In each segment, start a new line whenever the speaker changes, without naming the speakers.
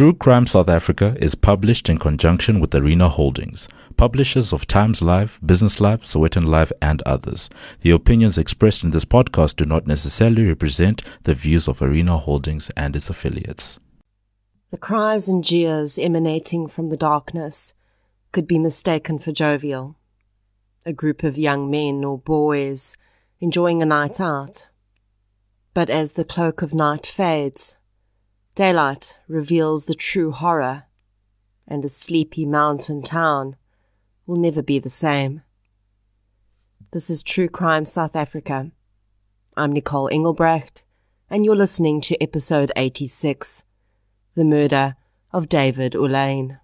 True Crime South Africa is published in conjunction with Arena Holdings, publishers of Times Live, Business Live, Sowetan Live, and others. The opinions expressed in this podcast do not necessarily represent the views of Arena Holdings and its affiliates.
The cries and jeers emanating from the darkness could be mistaken for jovial. A group of young men or boys enjoying a night out. But as the cloak of night fades, Daylight reveals the true horror, and a sleepy mountain town will never be the same. This is True Crime South Africa. I'm Nicole Engelbrecht, and you're listening to episode 86 The Murder of David Olyn.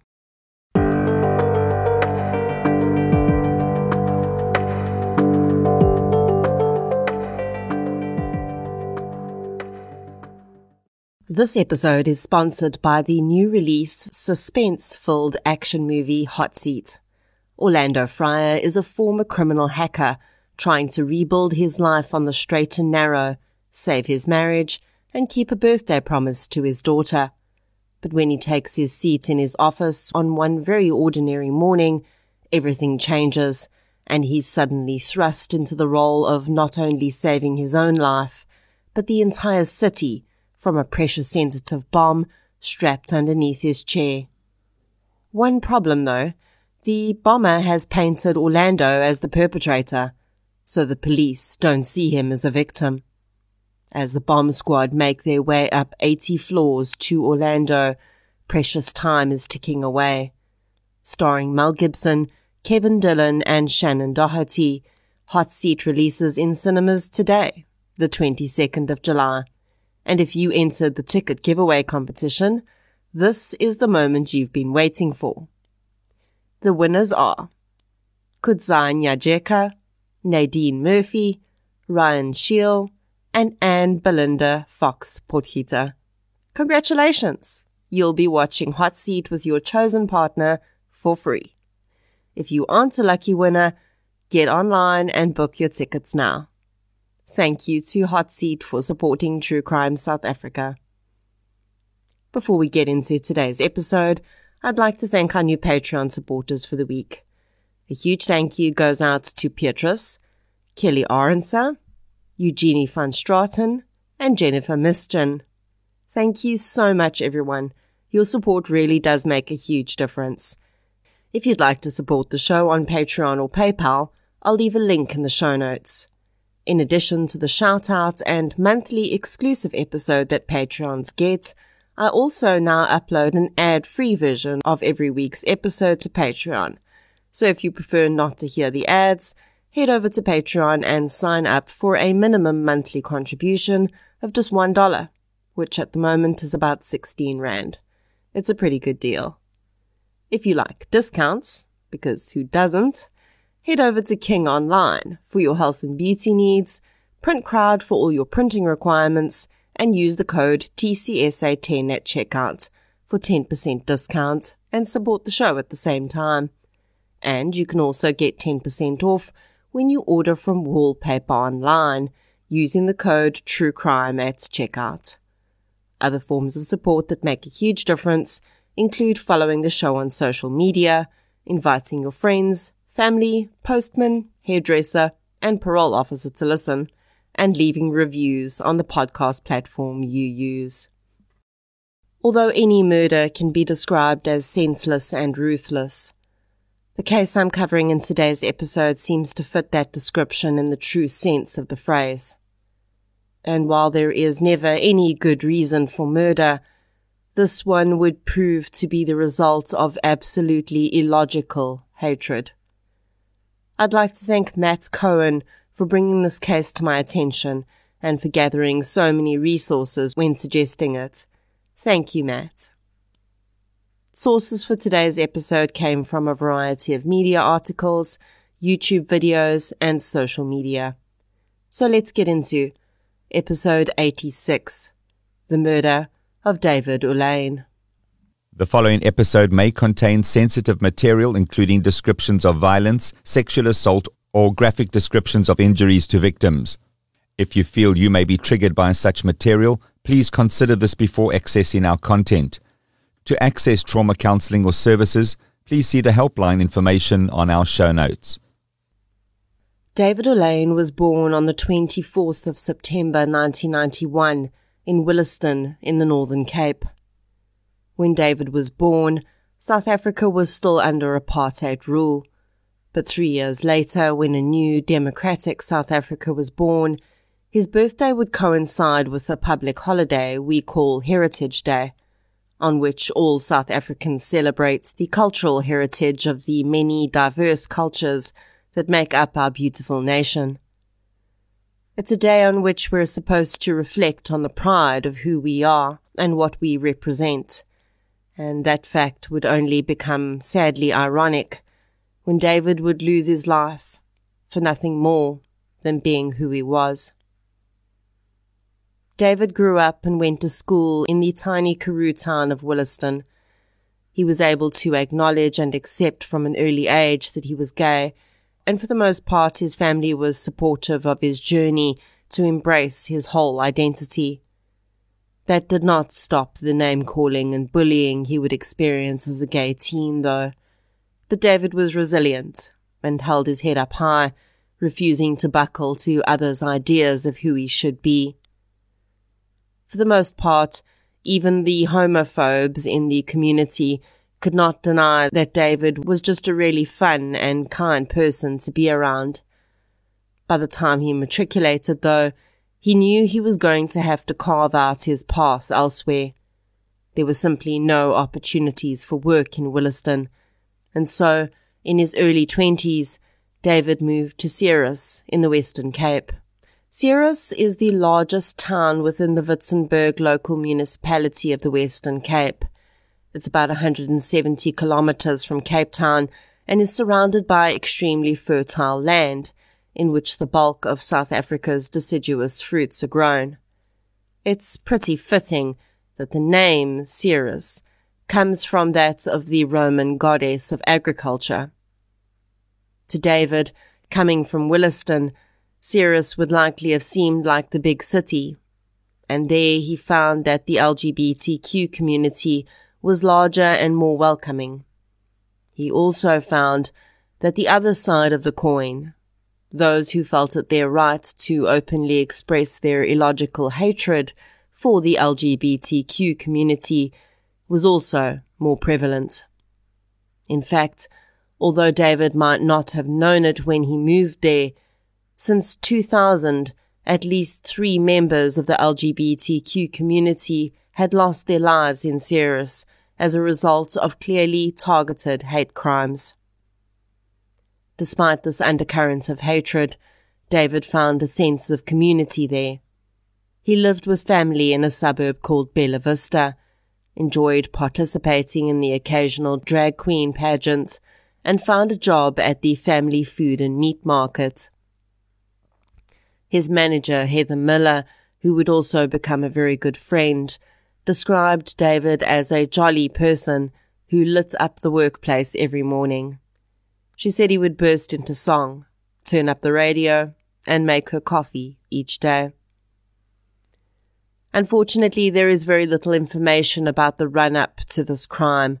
This episode is sponsored by the new release suspense filled action movie Hot Seat. Orlando Friar is a former criminal hacker trying to rebuild his life on the straight and narrow, save his marriage, and keep a birthday promise to his daughter. But when he takes his seat in his office on one very ordinary morning, everything changes, and he's suddenly thrust into the role of not only saving his own life, but the entire city from a pressure sensitive bomb strapped underneath his chair. One problem though, the bomber has painted Orlando as the perpetrator, so the police don't see him as a victim. As the bomb squad make their way up 80 floors to Orlando, precious time is ticking away. Starring Mel Gibson, Kevin Dillon, and Shannen Doherty, Hot Seat releases in cinemas today, the 22nd of July. And if you entered the ticket giveaway competition, this is the moment you've been waiting for. The winners are Kudzai Nyajeka, Nadine Murphy, Ryan Scheel, and Anne Belinda Fox Portita. Congratulations! You'll be watching Hot Seat with your chosen partner for free. If you aren't a lucky winner, get online and book your tickets now. Thank you to Hot Seat for supporting True Crime South Africa. Before we get into today's episode, I'd like to thank our new Patreon supporters for the week. A huge thank you goes out to Petrus, Kelly Arensa, Eugenie van Straten, and Jennifer Miskin. Thank you so much, everyone. Your support really does make a huge difference. If you'd like to support the show on Patreon or PayPal, I'll leave a link in the show notes. In addition to the shout out and monthly exclusive episode that Patreons get, I also now upload an ad free version of every week's episode to Patreon. So if you prefer not to hear the ads, head over to Patreon and sign up for a minimum monthly contribution of just $1, which at the moment is about 16 Rand. It's a pretty good deal. If you like discounts, because who doesn't, head over to King Online for your health and beauty needs, Print Crowd for all your printing requirements, and use the code TCSA10 at checkout for 10% discount and support the show at the same time. And you can also get 10% off when you order from Wallpaper Online using the code TRUECRIME at checkout. Other forms of support that make a huge difference include following the show on social media, inviting your friends, family, postman, hairdresser, and parole officer to listen, and leaving reviews on the podcast platform you use. Although any murder can be described as senseless and ruthless, the case I'm covering in today's episode seems to fit that description in the true sense of the phrase. And while there is never any good reason for murder, this one would prove to be the result of absolutely illogical hatred. I'd like to thank Matt Cohen for bringing this case to my attention and for gathering so many resources when suggesting it. Thank you, Matt. Sources for today's episode came from a variety of media articles, YouTube videos, and social media. So let's get into episode 86 The Murder of David Olyn.
The following episode may contain sensitive material, including descriptions of violence, sexual assault, or graphic descriptions of injuries to victims. If you feel you may be triggered by such material, please consider this before accessing our content. To access trauma counseling or services, please see the helpline information on our show notes.
David Olyn was born on the 24th of September 1991 in Williston in the Northern Cape. When David was born, South Africa was still under apartheid rule. But three years later, when a new democratic South Africa was born, his birthday would coincide with a public holiday we call Heritage Day, on which all South Africans celebrate the cultural heritage of the many diverse cultures that make up our beautiful nation. It's a day on which we're supposed to reflect on the pride of who we are and what we represent. And that fact would only become sadly ironic when David would lose his life for nothing more than being who he was. David grew up and went to school in the tiny Karoo town of Williston. He was able to acknowledge and accept from an early age that he was gay and for the most part, his family was supportive of his journey to embrace his whole identity. That did not stop the name calling and bullying he would experience as a gay teen, though. But David was resilient and held his head up high, refusing to buckle to others' ideas of who he should be. For the most part, even the homophobes in the community could not deny that David was just a really fun and kind person to be around. By the time he matriculated, though, he knew he was going to have to carve out his path elsewhere. There were simply no opportunities for work in Williston, and so, in his early twenties, David moved to Ceres in the Western Cape. Ceres is the largest town within the Witzenberg local municipality of the Western Cape. It's about 170 kilometers from Cape Town and is surrounded by extremely fertile land in which the bulk of South Africa's deciduous fruits are grown. It's pretty fitting that the name Ceres comes from that of the Roman goddess of agriculture. To David, coming from Williston, Ceres would likely have seemed like the big city, and there he found that the LGBTQ community was larger and more welcoming. He also found that the other side of the coin, those who felt it their right to openly express their illogical hatred for the LGBTQ community, was also more prevalent. In fact, although David might not have known it when he moved there, since 2000, at least three members of the LGBTQ community had lost their lives in Ceres as a result of clearly targeted hate crimes. Despite this undercurrent of hatred, David found a sense of community there. He lived with family in a suburb called Bella Vista, enjoyed participating in the occasional drag queen pageants, and found a job at the family food and meat market. His manager, Heather Miller, who would also become a very good friend, described David as a jolly person who lit up the workplace every morning. She said he would burst into song, turn up the radio, and make her coffee each day. Unfortunately, there is very little information about the run up to this crime,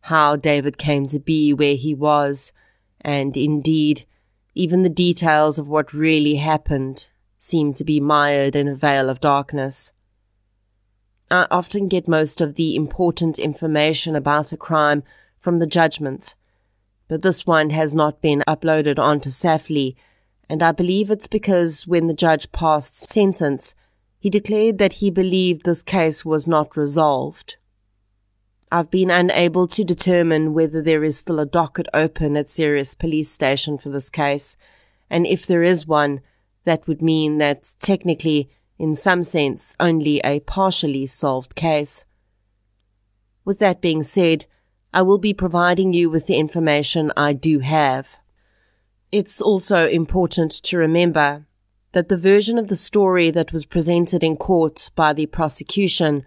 how David came to be where he was, and indeed, even the details of what really happened seem to be mired in a veil of darkness. I often get most of the important information about a crime from the judgment, but this one has not been uploaded onto SAFLII, and I believe it's because when the judge passed sentence, he declared that he believed this case was not resolved. I've been unable to determine whether there is still a docket open at Ceres Police Station for this case, and if there is one, that would mean that technically in some sense, only a partially solved case. With that being said, I will be providing you with the information I do have. It's also important to remember that the version of the story that was presented in court by the prosecution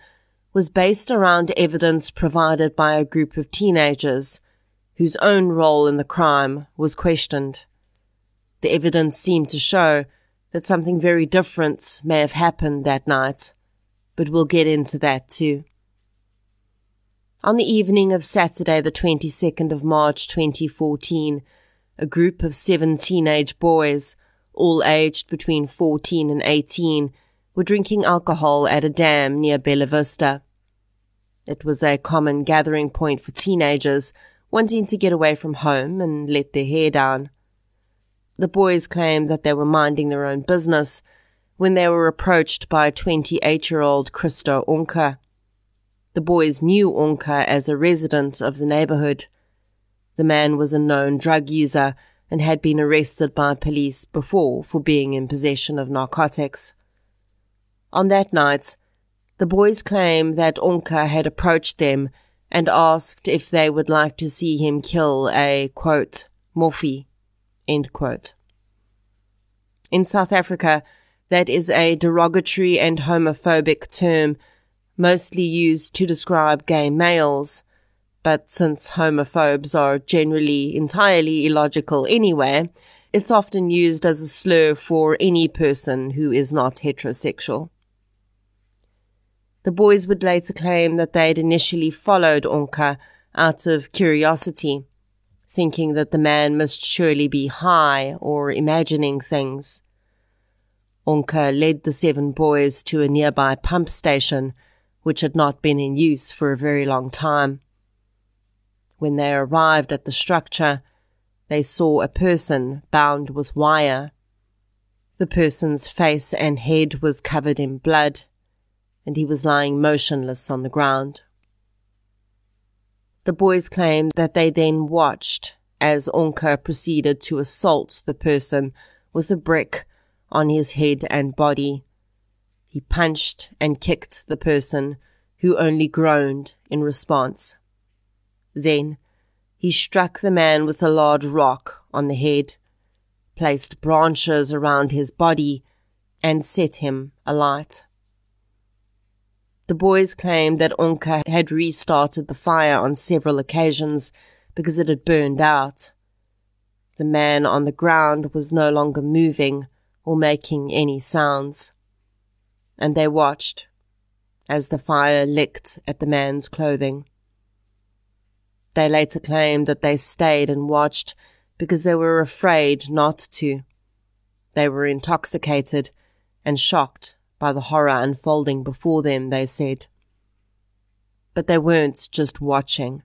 was based around evidence provided by a group of teenagers whose own role in the crime was questioned. The evidence seemed to show that something very different may have happened that night, but we'll get into that too. On the evening of Saturday, the 22nd of March 2014, a group of seven teenage boys, all aged between 14 and 18, were drinking alcohol at a dam near Bella Vista. It was a common gathering point for teenagers wanting to get away from home and let their hair down. The boys claimed that they were minding their own business when they were approached by 28 year old Christo Onka. The boys knew Onka as a resident of the neighborhood. The man was a known drug user and had been arrested by police before for being in possession of narcotics. On that night, the boys claim that Onka had approached them and asked if they would like to see him kill a, quote, morphy, end quote. In South Africa, that is a derogatory and homophobic term mostly used to describe gay males, but since homophobes are generally entirely illogical anyway, it's often used as a slur for any person who is not heterosexual. The boys would later claim that they had initially followed Onka out of curiosity, thinking that the man must surely be high or imagining things. Onka led the seven boys to a nearby pump station which had not been in use for a very long time. When they arrived at the structure, they saw a person bound with wire. The person's face and head was covered in blood, and he was lying motionless on the ground. The boys claimed that they then watched as Onka proceeded to assault the person with a brick on his head and body he punched and kicked the person, who only groaned in response. Then he struck the man with a large rock on the head, placed branches around his body, and set him alight. The boys claimed that Onka had restarted the fire on several occasions because it had burned out. The man on the ground was no longer moving or making any sounds and they watched as the fire licked at the man's clothing. They later claimed that they stayed and watched because they were afraid not to. They were intoxicated and shocked by the horror unfolding before them, they said. But they weren't just watching.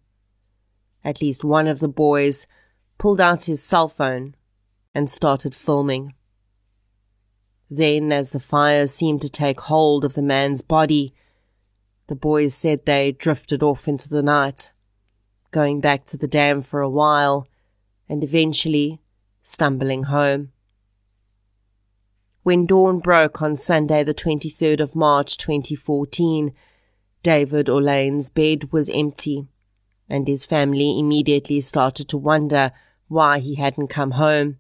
At least one of the boys pulled out his cell phone and started filming. Then, as the fire seemed to take hold of the man's body, the boys said they drifted off into the night, going back to the dam for a while, and eventually stumbling home. When dawn broke on Sunday, the 23rd of March 2014, David Olyn's bed was empty, and his family immediately started to wonder why he hadn't come home.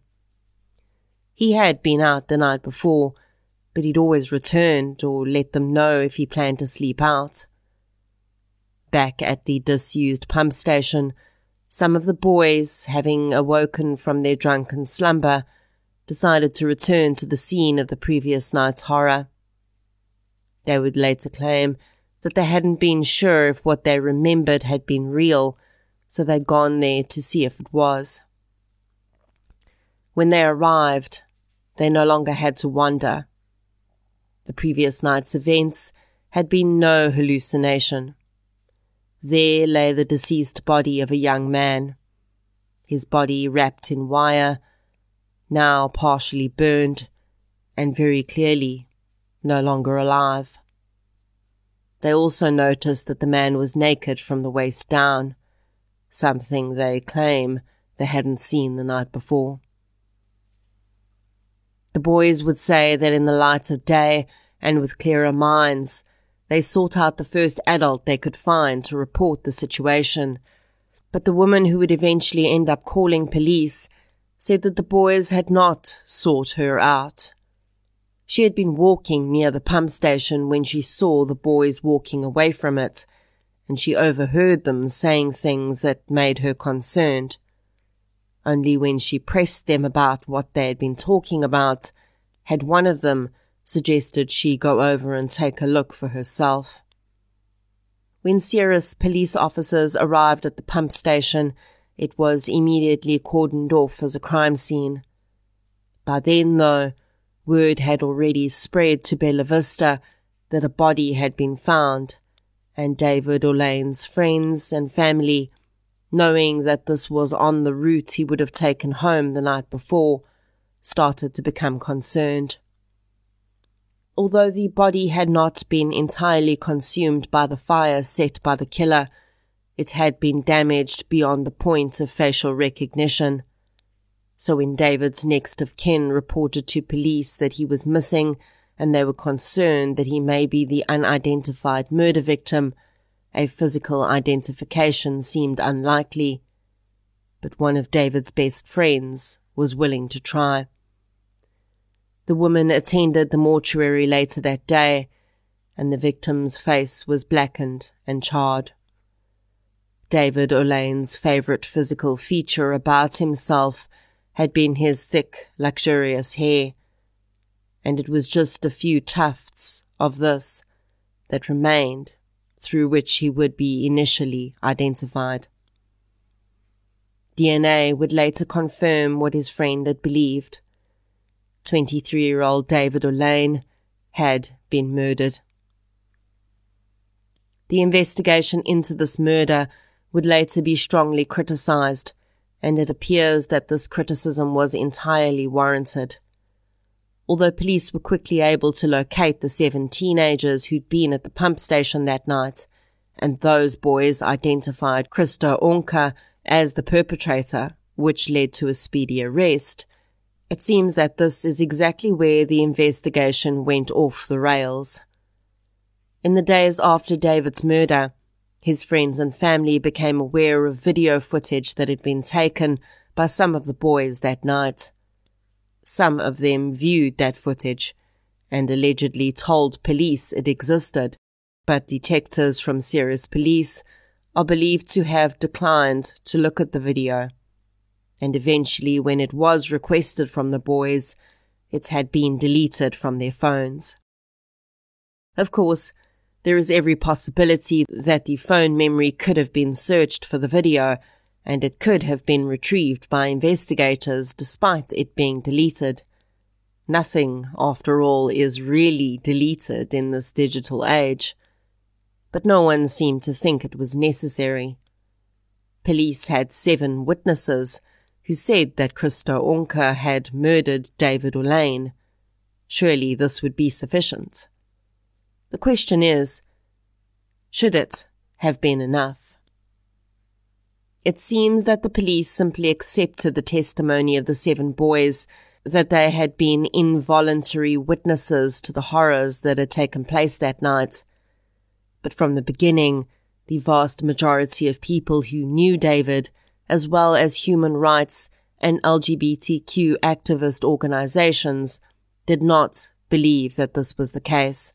He had been out the night before, but he'd always returned or let them know if he planned to sleep out. Back at the disused pump station, some of the boys, having awoken from their drunken slumber, decided to return to the scene of the previous night's horror. They would later claim that they hadn't been sure if what they remembered had been real, so they'd gone there to see if it was. When they arrived, they no longer had to wonder. The previous night's events had been no hallucination. There lay the deceased body of a young man, his body wrapped in wire, now partially burned, and very clearly no longer alive. They also noticed that the man was naked from the waist down, something they claim they hadn't seen the night before. The boys would say that in the light of day and with clearer minds, they sought out the first adult they could find to report the situation. But the woman who would eventually end up calling police said that the boys had not sought her out. She had been walking near the pump station when she saw the boys walking away from it, and she overheard them saying things that made her concerned. Only when she pressed them about what they had been talking about, had one of them suggested she go over and take a look for herself. When Ceres police officers arrived at the pump station, it was immediately cordoned off as a crime scene. By then, though, word had already spread to Bella Vista that a body had been found, and David Olyn's friends and family, knowing that this was on the route he would have taken home the night before, started to become concerned. Although the body had not been entirely consumed by the fire set by the killer, it had been damaged beyond the point of facial recognition. So when David's next of kin reported to police that he was missing and they were concerned that he may be the unidentified murder victim, a physical identification seemed unlikely. But one of David's best friends was willing to try. The woman attended the mortuary later that day, and the victim's face was blackened and charred. David Olyn's favourite physical feature about himself had been his thick, luxurious hair, and it was just a few tufts of this that remained through which he would be initially identified. DNA would later confirm what his friend had believed. 23 year old David Olyn had been murdered. The investigation into this murder would later be strongly criticized and it appears that this criticism was entirely warranted. Although police were quickly able to locate the seven teenagers who'd been at the pump station that night, and those boys identified Christo Onka as the perpetrator, which led to a speedy arrest, it seems that this is exactly where the investigation went off the rails. In the days after David's murder, his friends and family became aware of video footage that had been taken by some of the boys that night. Some of them viewed that footage and allegedly told police it existed, but detectives from Ceres Police are believed to have declined to look at the video. And eventually, when it was requested from the boys, it had been deleted from their phones. Of course, there is every possibility that the phone memory could have been searched for the video, and it could have been retrieved by investigators despite it being deleted. Nothing, after all, is really deleted in this digital age. But no one seemed to think it was necessary. Police had seven witnesses who said that Christo Onka had murdered David Olyn. Surely this would be sufficient. The question is, should it have been enough? It seems that the police simply accepted the testimony of the seven boys that they had been involuntary witnesses to the horrors that had taken place that night. But from the beginning, the vast majority of people who knew David, as well as human rights and LGBTQ activist organizations, did not believe that this was the case.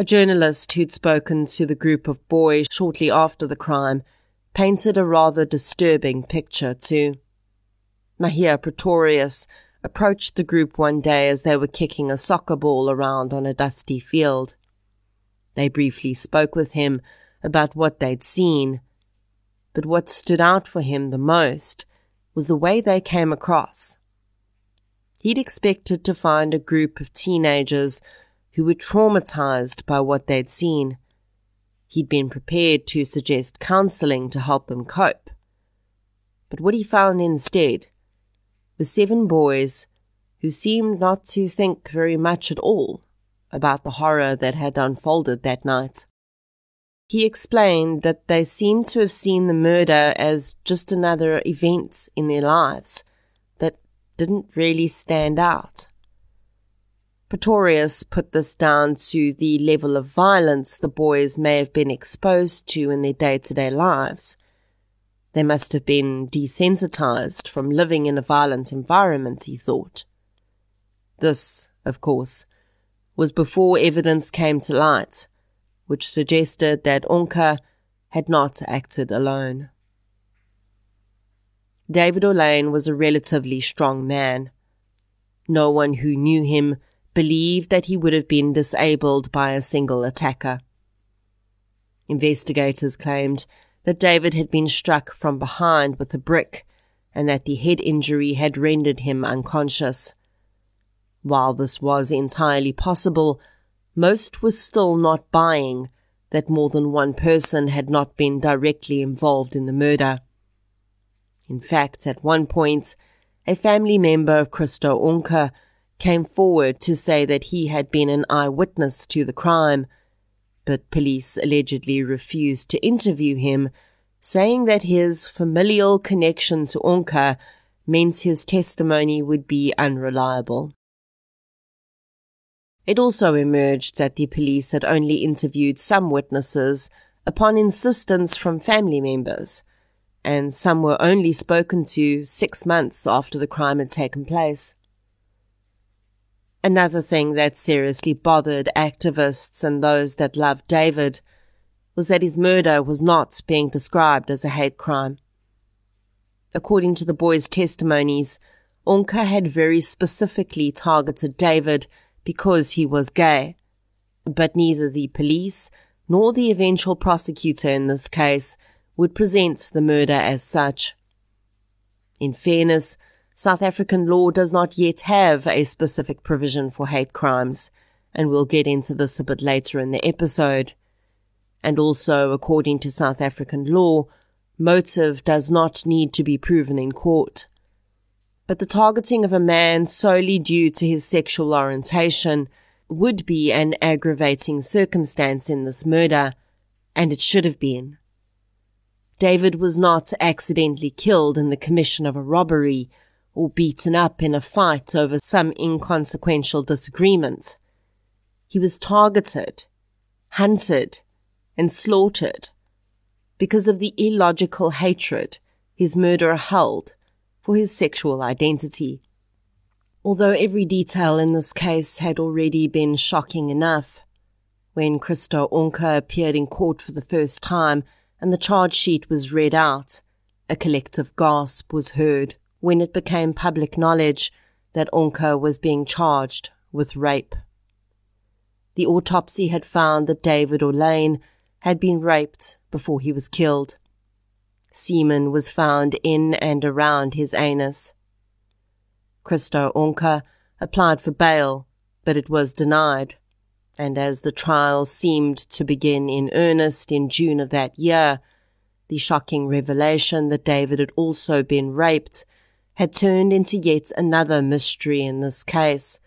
A journalist who'd spoken to the group of boys shortly after the crime painted a rather disturbing picture too. Mahia Pretorius approached the group one day as they were kicking a soccer ball around on a dusty field. They briefly spoke with him about what they'd seen, but what stood out for him the most was the way they came across. He'd expected to find a group of teenagers who were traumatized by what they'd seen. He'd been prepared to suggest counseling to help them cope. But what he found instead was seven boys who seemed not to think very much at all about the horror that had unfolded that night. He explained that they seemed to have seen the murder as just another event in their lives that didn't really stand out. Pretorius put this down to the level of violence the boys may have been exposed to in their day to day lives. They must have been desensitized from living in a violent environment, he thought. This, of course, was before evidence came to light, which suggested that Onka had not acted alone. David Olyn was a relatively strong man. No one who knew him believed that he would have been disabled by a single attacker. Investigators claimed that David had been struck from behind with a brick and that the head injury had rendered him unconscious. While this was entirely possible, most were still not buying that more than one person had not been directly involved in the murder. In fact, at one point, a family member of Christo Onke came forward to say that he had been an eyewitness to the crime, but police allegedly refused to interview him, saying that his familial connection to Onke meant his testimony would be unreliable. It also emerged that the police had only interviewed some witnesses upon insistence from family members, and some were only spoken to six months after the crime had taken place. Another thing that seriously bothered activists and those that loved David was that his murder was not being described as a hate crime. According to the boys' testimonies, Onke had very specifically targeted David because he was gay. But neither the police nor the eventual prosecutor in this case would present the murder as such. In fairness, South African law does not yet have a specific provision for hate crimes, and we'll get into this a bit later in the episode. And also, according to South African law, motive does not need to be proven in court but the targeting of a man solely due to his sexual orientation would be an aggravating circumstance in this murder, and it should have been. David was not accidentally killed in the commission of a robbery or beaten up in a fight over some inconsequential disagreement. He was targeted, hunted, and slaughtered because of the illogical hatred his murderer held for his sexual identity. Although every detail in this case had already been shocking enough, when Christo Onke appeared in court for the first time and the charge sheet was read out, a collective gasp was heard when it became public knowledge that Onke was being charged with rape. The autopsy had found that David Olyn had been raped before he was killed. Semen was found in and around his anus. Christo Onke applied for bail, but it was denied. And as the trial seemed to begin in earnest in June of that year, the shocking revelation that David had also been raped had turned into yet another mystery in this case,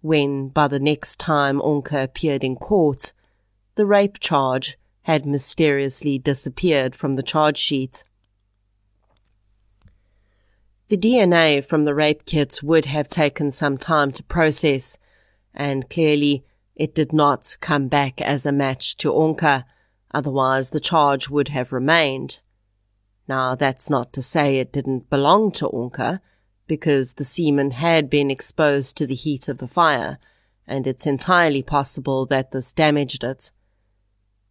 when, by the next time Onke appeared in court, the rape charge had mysteriously disappeared from the charge sheet. The DNA from the rape kits would have taken some time to process, and clearly it did not come back as a match to Onke, otherwise the charge would have remained. Now that's not to say it didn't belong to Onke, because the semen had been exposed to the heat of the fire, and it's entirely possible that this damaged it.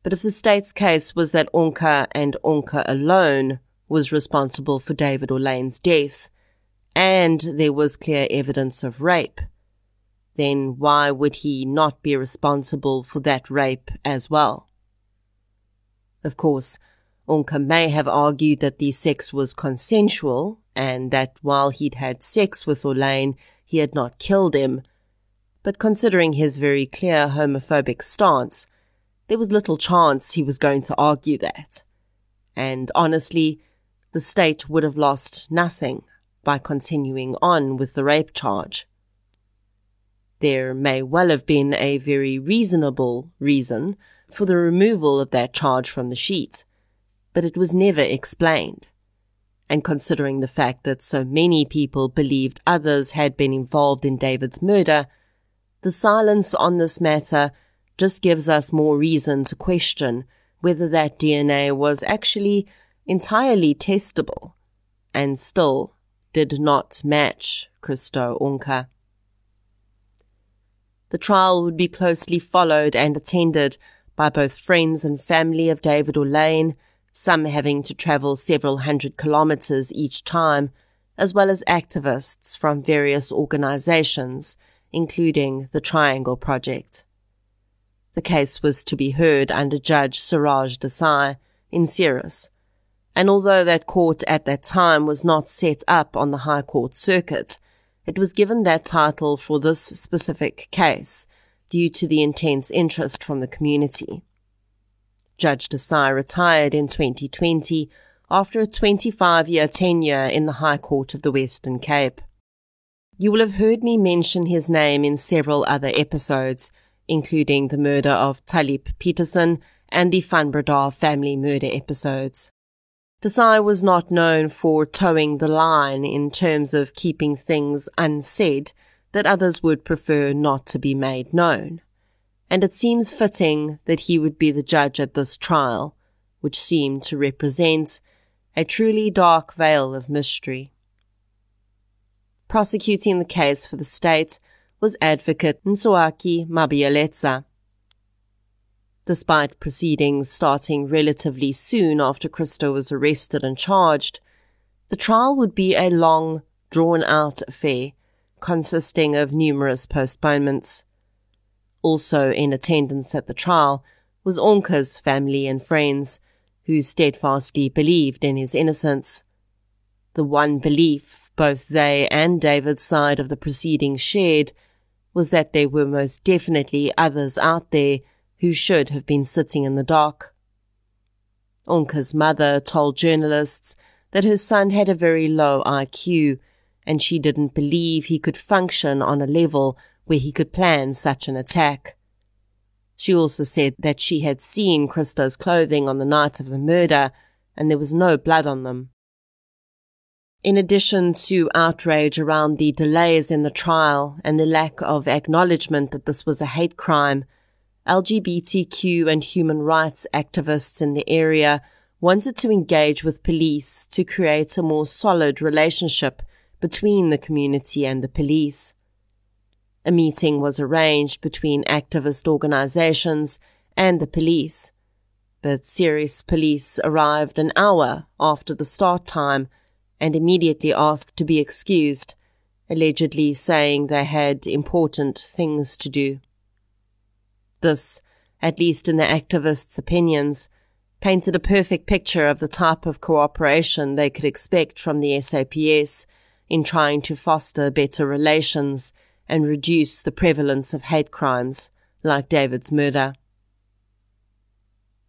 But if the state's case was that Onke and Onke alone was responsible for David Olyn's death, and there was clear evidence of rape, then why would he not be responsible for that rape as well? Of course, Onke may have argued that the sex was consensual and that while he'd had sex with Olyn, he had not killed him. But considering his very clear homophobic stance, there was little chance he was going to argue that. And honestly, the state would have lost nothing by continuing on with the rape charge. There may well have been a very reasonable reason for the removal of that charge from the sheet, but it was never explained. And considering the fact that so many people believed others had been involved in David's murder, the silence on this matter just gives us more reason to question whether that DNA was actually entirely testable. And still, did not match Christo Onke. The trial would be closely followed and attended by both friends and family of David Olyn, some having to travel several hundred kilometers each time, as well as activists from various organizations, including the Triangle Project. The case was to be heard under Judge Siraj Desai in Ceres, and although that court at that time was not set up on the High Court circuit, it was given that title for this specific case due to the intense interest from the community. Judge Desai retired in 2020 after a 25 year tenure in the High Court of the Western Cape. You will have heard me mention his name in several other episodes, including the murder of Taliep Petersen and the Van Breda family murder episodes. Desai was not known for towing the line in terms of keeping things unsaid that others would prefer not to be made known. And it seems fitting that he would be the judge at this trial, which seemed to represent a truly dark veil of mystery. Prosecuting the case for the state was advocate Nsoaki Mabialetsa. Despite proceedings starting relatively soon after Christo was arrested and charged, the trial would be a long, drawn out affair consisting of numerous postponements. Also in attendance at the trial was Onka's family and friends, who steadfastly believed in his innocence. The one belief both they and David's side of the proceedings shared was that there were most definitely others out there who should have been sitting in the dock. Onka's mother told journalists that her son had a very low IQ and she didn't believe he could function on a level where he could plan such an attack. She also said that she had seen Christo's clothing on the night of the murder and there was no blood on them. In addition to outrage around the delays in the trial and the lack of acknowledgement that this was a hate crime, LGBTQ and human rights activists in the area wanted to engage with police to create a more solid relationship between the community and the police. A meeting was arranged between activist organizations and the police, but Ceres police arrived an hour after the start time and immediately asked to be excused, allegedly saying they had important things to do. This, at least in the activists' opinions, painted a perfect picture of the type of cooperation they could expect from the SAPS in trying to foster better relations and reduce the prevalence of hate crimes like David's murder.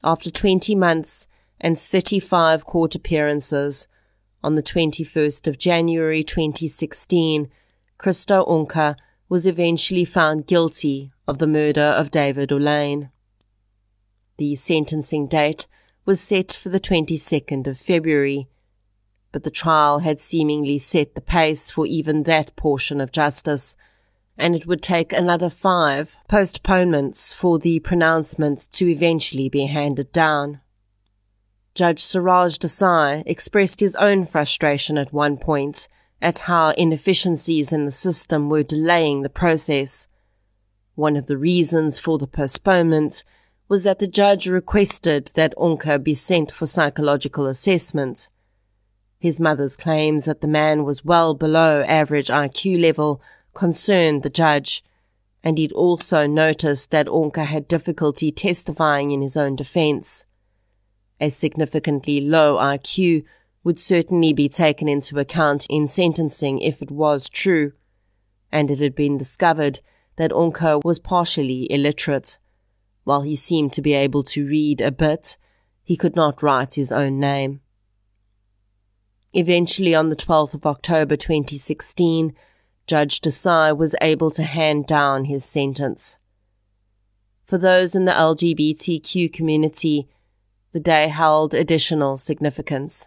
After 20 months and 35 court appearances, on the 21st of January 2016, Christo Onka was eventually found guilty of the murder of David Olyn. The sentencing date was set for the 22nd of February, but the trial had seemingly set the pace for even that portion of justice, and it would take another five postponements for the pronouncements to eventually be handed down. Judge Siraj Desai expressed his own frustration at one point at how inefficiencies in the system were delaying the process. One of the reasons for the postponement was that the judge requested that Onka be sent for psychological assessment. His mother's claims that the man was well below average IQ level concerned the judge, and he'd also noticed that Onka had difficulty testifying in his own defense. A significantly low IQ would certainly be taken into account in sentencing if it was true, and it had been discovered that Onka was partially illiterate. While he seemed to be able to read a bit, he could not write his own name. Eventually, on the 12th of October 2016, Judge Desai was able to hand down his sentence. For those in the LGBTQ community, the day held additional significance.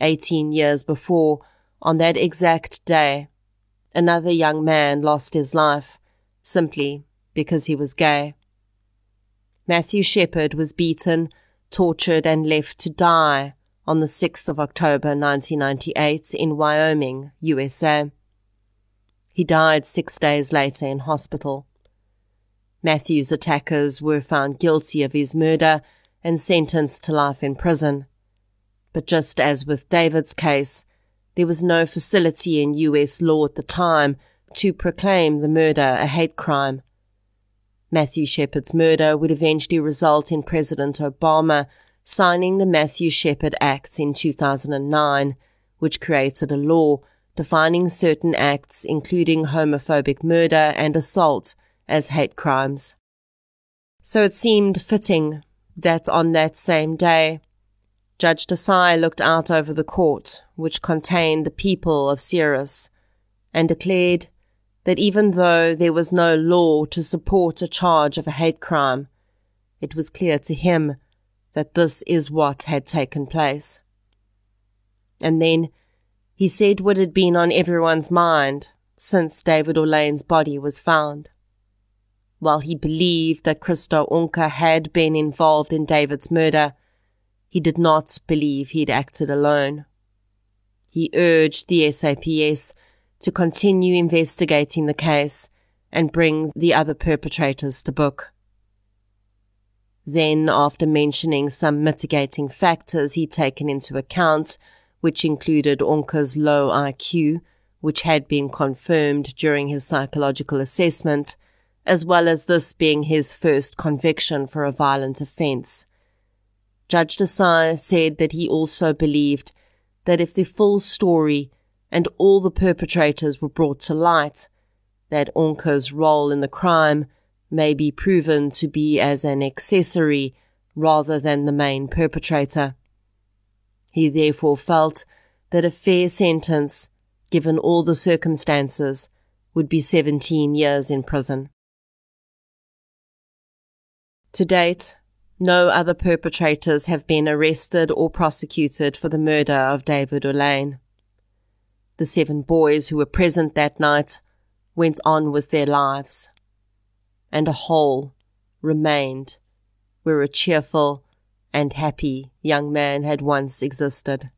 Eighteen years before, on that exact day, another young man lost his life simply because he was gay. Matthew Shepard was beaten, tortured, and left to die on the 6th of October 1998 in Wyoming, USA. He died six days later in hospital. Matthew's attackers were found guilty of his murder and sentenced to life in prison. But just as with David's case, there was no facility in US law at the time to proclaim the murder a hate crime. Matthew Shepard's murder would eventually result in President Obama signing the Matthew Shepard Act in 2009, which created a law defining certain acts, including homophobic murder and assault, as hate crimes. So it seemed fitting that on that same day, Judge Desai looked out over the court, which contained the people of Ceres, and declared that even though there was no law to support a charge of a hate crime, it was clear to him that this is what had taken place. And then he said what had been on everyone's mind since David Olyn's body was found. While he believed that Christo Onka had been involved in David's murder, he did not believe he'd acted alone. He urged the SAPS to continue investigating the case and bring the other perpetrators to book. Then, after mentioning some mitigating factors he'd taken into account, which included Onka's low IQ, which had been confirmed during his psychological assessment, as well as this being his first conviction for a violent offence. Judge Desai said that he also believed that if the full story and all the perpetrators were brought to light, that Onka's role in the crime may be proven to be as an accessory rather than the main perpetrator. He therefore felt that a fair sentence, given all the circumstances, would be 17 years in prison. To date, no other perpetrators have been arrested or prosecuted for the murder of David Olyn. The seven boys who were present that night went on with their lives and a hole remained where a cheerful and happy young man had once existed.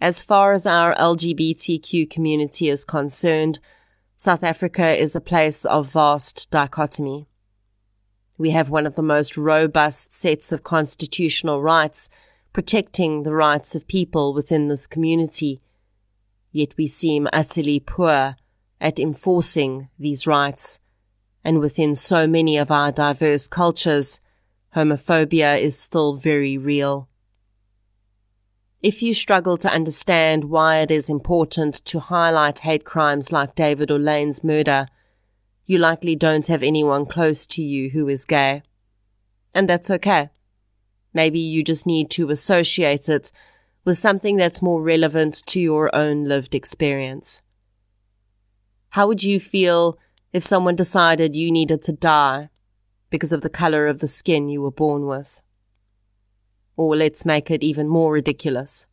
As far as our LGBTQ community is concerned, South Africa is a place of vast dichotomy. We have one of the most robust sets of constitutional rights protecting the rights of people within this community, yet we seem utterly poor at enforcing these rights. And within so many of our diverse cultures, homophobia is still very real. If you struggle to understand why it is important to highlight hate crimes like David Olyn's murder, you likely don't have anyone close to you who is gay. And that's okay. Maybe you just need to associate it with something that's more relevant to your own lived experience. How would you feel if someone decided you needed to die because of the color of the skin you were born with? Or let's make it even more ridiculous.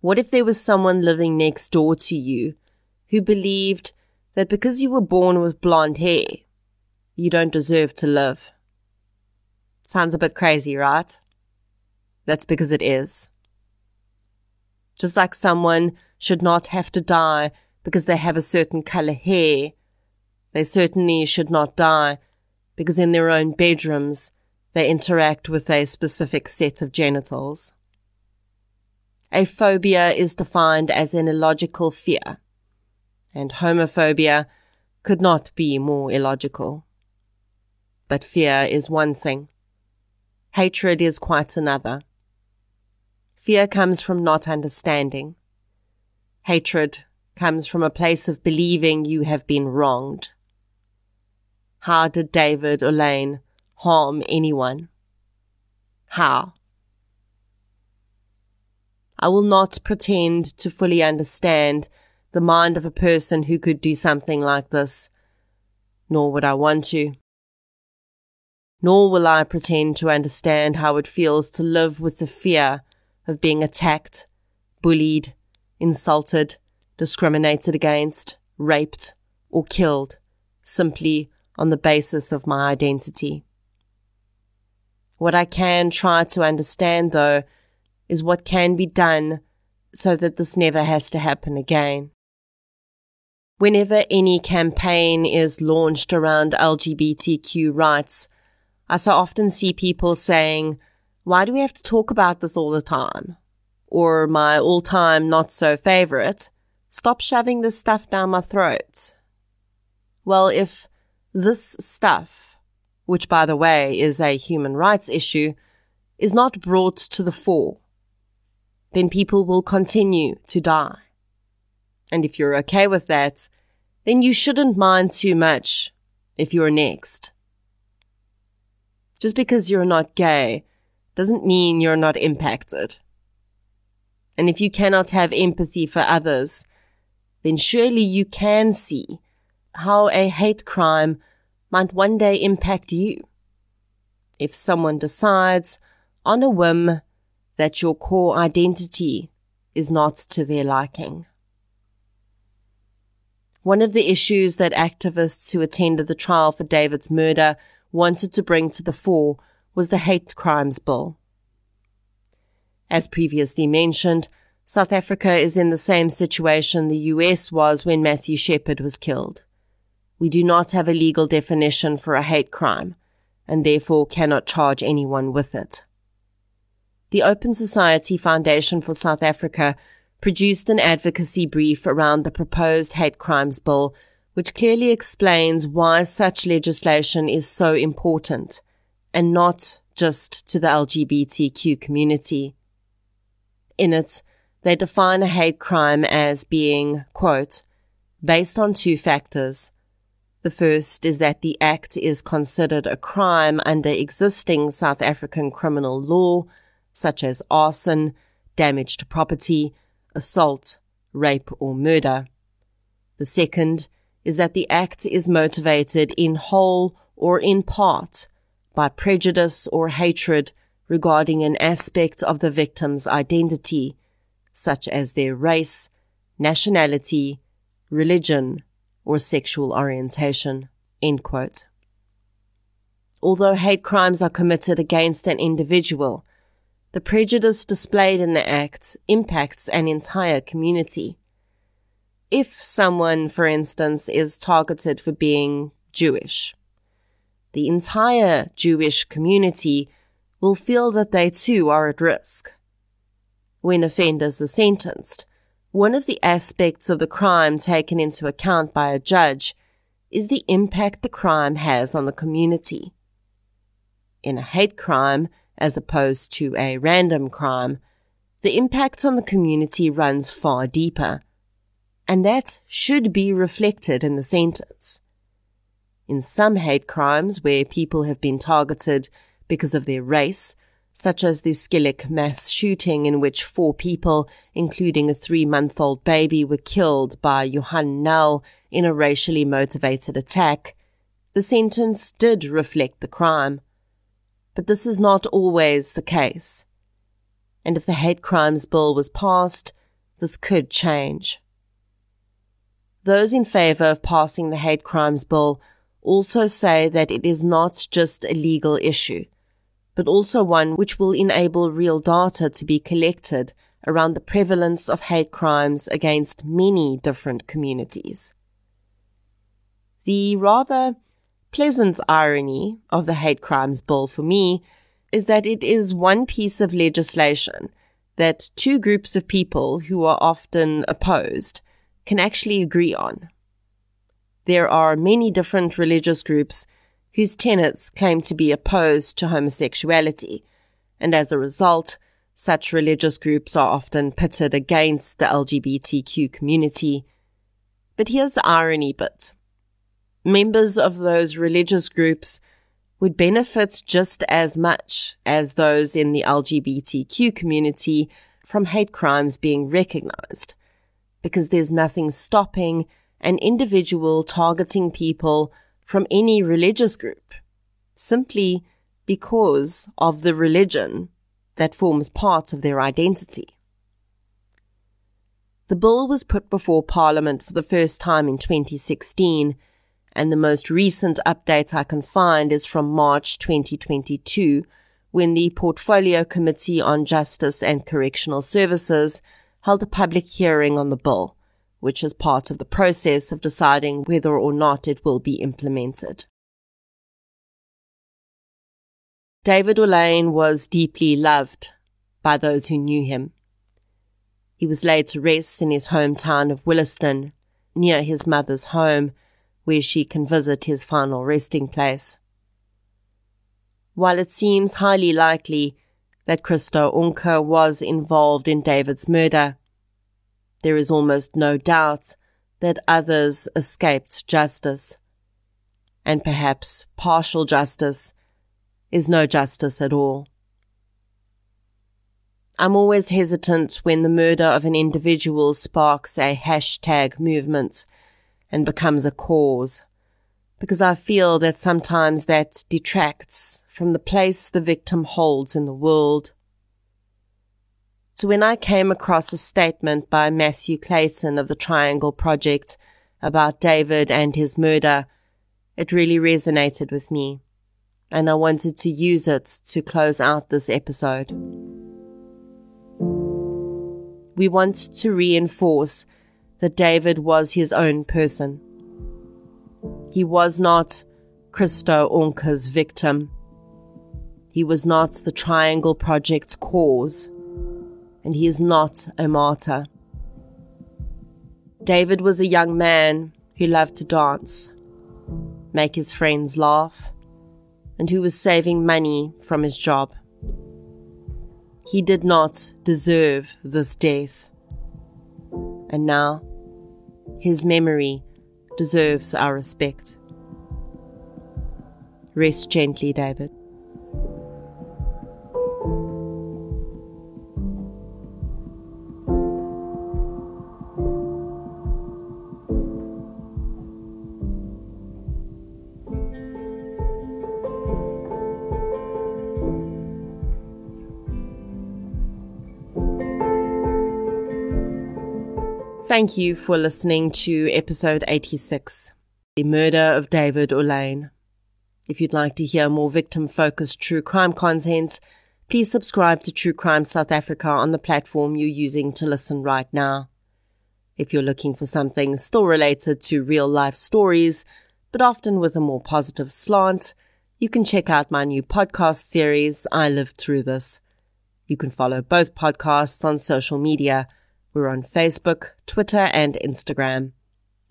What if there was someone living next door to you who believed that because you were born with blonde hair, you don't deserve to live? Sounds a bit crazy, right? That's because it is. Just like someone should not have to die because they have a certain color hair, they certainly should not die because in their own bedrooms they interact with a specific set of genitals. A phobia is defined as an illogical fear, and homophobia could not be more illogical. But fear is one thing. Hatred is quite another. Fear comes from not understanding. Hatred comes from a place of believing you have been wronged. How did David Olyn harm anyone? How? I will not pretend to fully understand the mind of a person who could do something like this, nor would I want to. Nor will I pretend to understand how it feels to live with the fear of being attacked, bullied, insulted, discriminated against, raped, or killed simply on the basis of my identity. What I can try to understand though is what can be done so that this never has to happen again. Whenever any campaign is launched around LGBTQ rights, I so often see people saying, why do we have to talk about this all the time? Or my all time not so favorite, Stop shoving this stuff down my throat. Well, if this stuff, which by the way is a human rights issue, is not brought to the fore, then people will continue to die. And if you're okay with that, then you shouldn't mind too much if you're next. Just because you're not gay doesn't mean you're not impacted. And if you cannot have empathy for others, then surely you can see how a hate crime might one day impact you. If someone decides on a whim that your core identity is not to their liking. One of the issues that activists who attended the trial for David's murder wanted to bring to the fore was the Hate Crimes Bill. As previously mentioned, South Africa is in the same situation the US was when Matthew Shepard was killed. We do not have a legal definition for a hate crime, and therefore cannot charge anyone with it. The Open Society Foundation for South Africa produced an advocacy brief around the proposed hate crimes bill, which clearly explains why such legislation is so important, and not just to the LGBTQ community. In it, they define a hate crime as being, quote, based on two factors. The first is that the act is considered a crime under existing South African criminal law, such as arson, damage to property, assault, rape, or murder. The second is that the act is motivated in whole or in part by prejudice or hatred regarding an aspect of the victim's identity, such as their race, nationality, religion, or sexual orientation. Although hate crimes are committed against an individual, the prejudice displayed in the act impacts an entire community. If someone, for instance, is targeted for being Jewish, the entire Jewish community will feel that they too are at risk. When offenders are sentenced, one of the aspects of the crime taken into account by a judge is the impact the crime has on the community. In a hate crime, as opposed to a random crime, the impact on the community runs far deeper. And that should be reflected in the sentence. In some hate crimes where people have been targeted because of their race, such as the Skielik mass shooting in which four people, including a three month old baby, were killed by Johan Nel in a racially motivated attack, the sentence did reflect the crime but this is not always the case. And if the hate crimes bill was passed, this could change. Those in favor of passing the hate crimes bill also say that it is not just a legal issue, but also one which will enable real data to be collected around the prevalence of hate crimes against many different communities. The rather pleasant irony of the hate crimes bill for me is that it is one piece of legislation that two groups of people who are often opposed can actually agree on. There are many different religious groups whose tenets claim to be opposed to homosexuality, and as a result, such religious groups are often pitted against the LGBTQ community. But here's the irony bit members of those religious groups would benefit just as much as those in the LGBTQ community from hate crimes being recognized, because there's nothing stopping an individual targeting people from any religious group, simply because of the religion that forms part of their identity. The bill was put before Parliament for the first time in 2016 and the most recent update I can find is from March 2022, when the Portfolio Committee on Justice and Correctional Services held a public hearing on the bill, which is part of the process of deciding whether or not it will be implemented. David Olyn was deeply loved by those who knew him. He was laid to rest in his hometown of Williston, near his mother's home, where she can visit his final resting place. While it seems highly likely that Christo Unke was involved in David's murder, there is almost no doubt that others escaped justice. And perhaps partial justice is no justice at all. I'm always hesitant when the murder of an individual sparks a hashtag movement and becomes a cause, because I feel that sometimes that detracts from the place the victim holds in the world. So when I came across a statement by Matthew Clayton of the Triangle Project about David and his murder, it really resonated with me, and I wanted to use it to close out this episode we want to reinforce that David was his own person. He was not Christo Unke's victim. He was not the Triangle Project's cause. And he is not a martyr. David was a young man who loved to dance, make his friends laugh, and who was saving money from his job. He did not deserve this death. And now, his memory deserves our respect. Rest gently, David. Thank you for listening to episode 86, The Murder of David Olyn. If you'd like to hear more victim focused true crime content, please subscribe to True Crime South Africa on the platform you're using to listen right now. If you're looking for something still related to real life stories, but often with a more positive slant, you can check out my new podcast series, I Lived Through This. You can follow both podcasts on social media we're on Facebook, Twitter, and Instagram.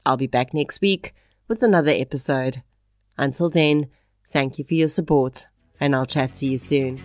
I'll be back next week with another episode. Until then, thank you for your support, and I'll chat to you soon.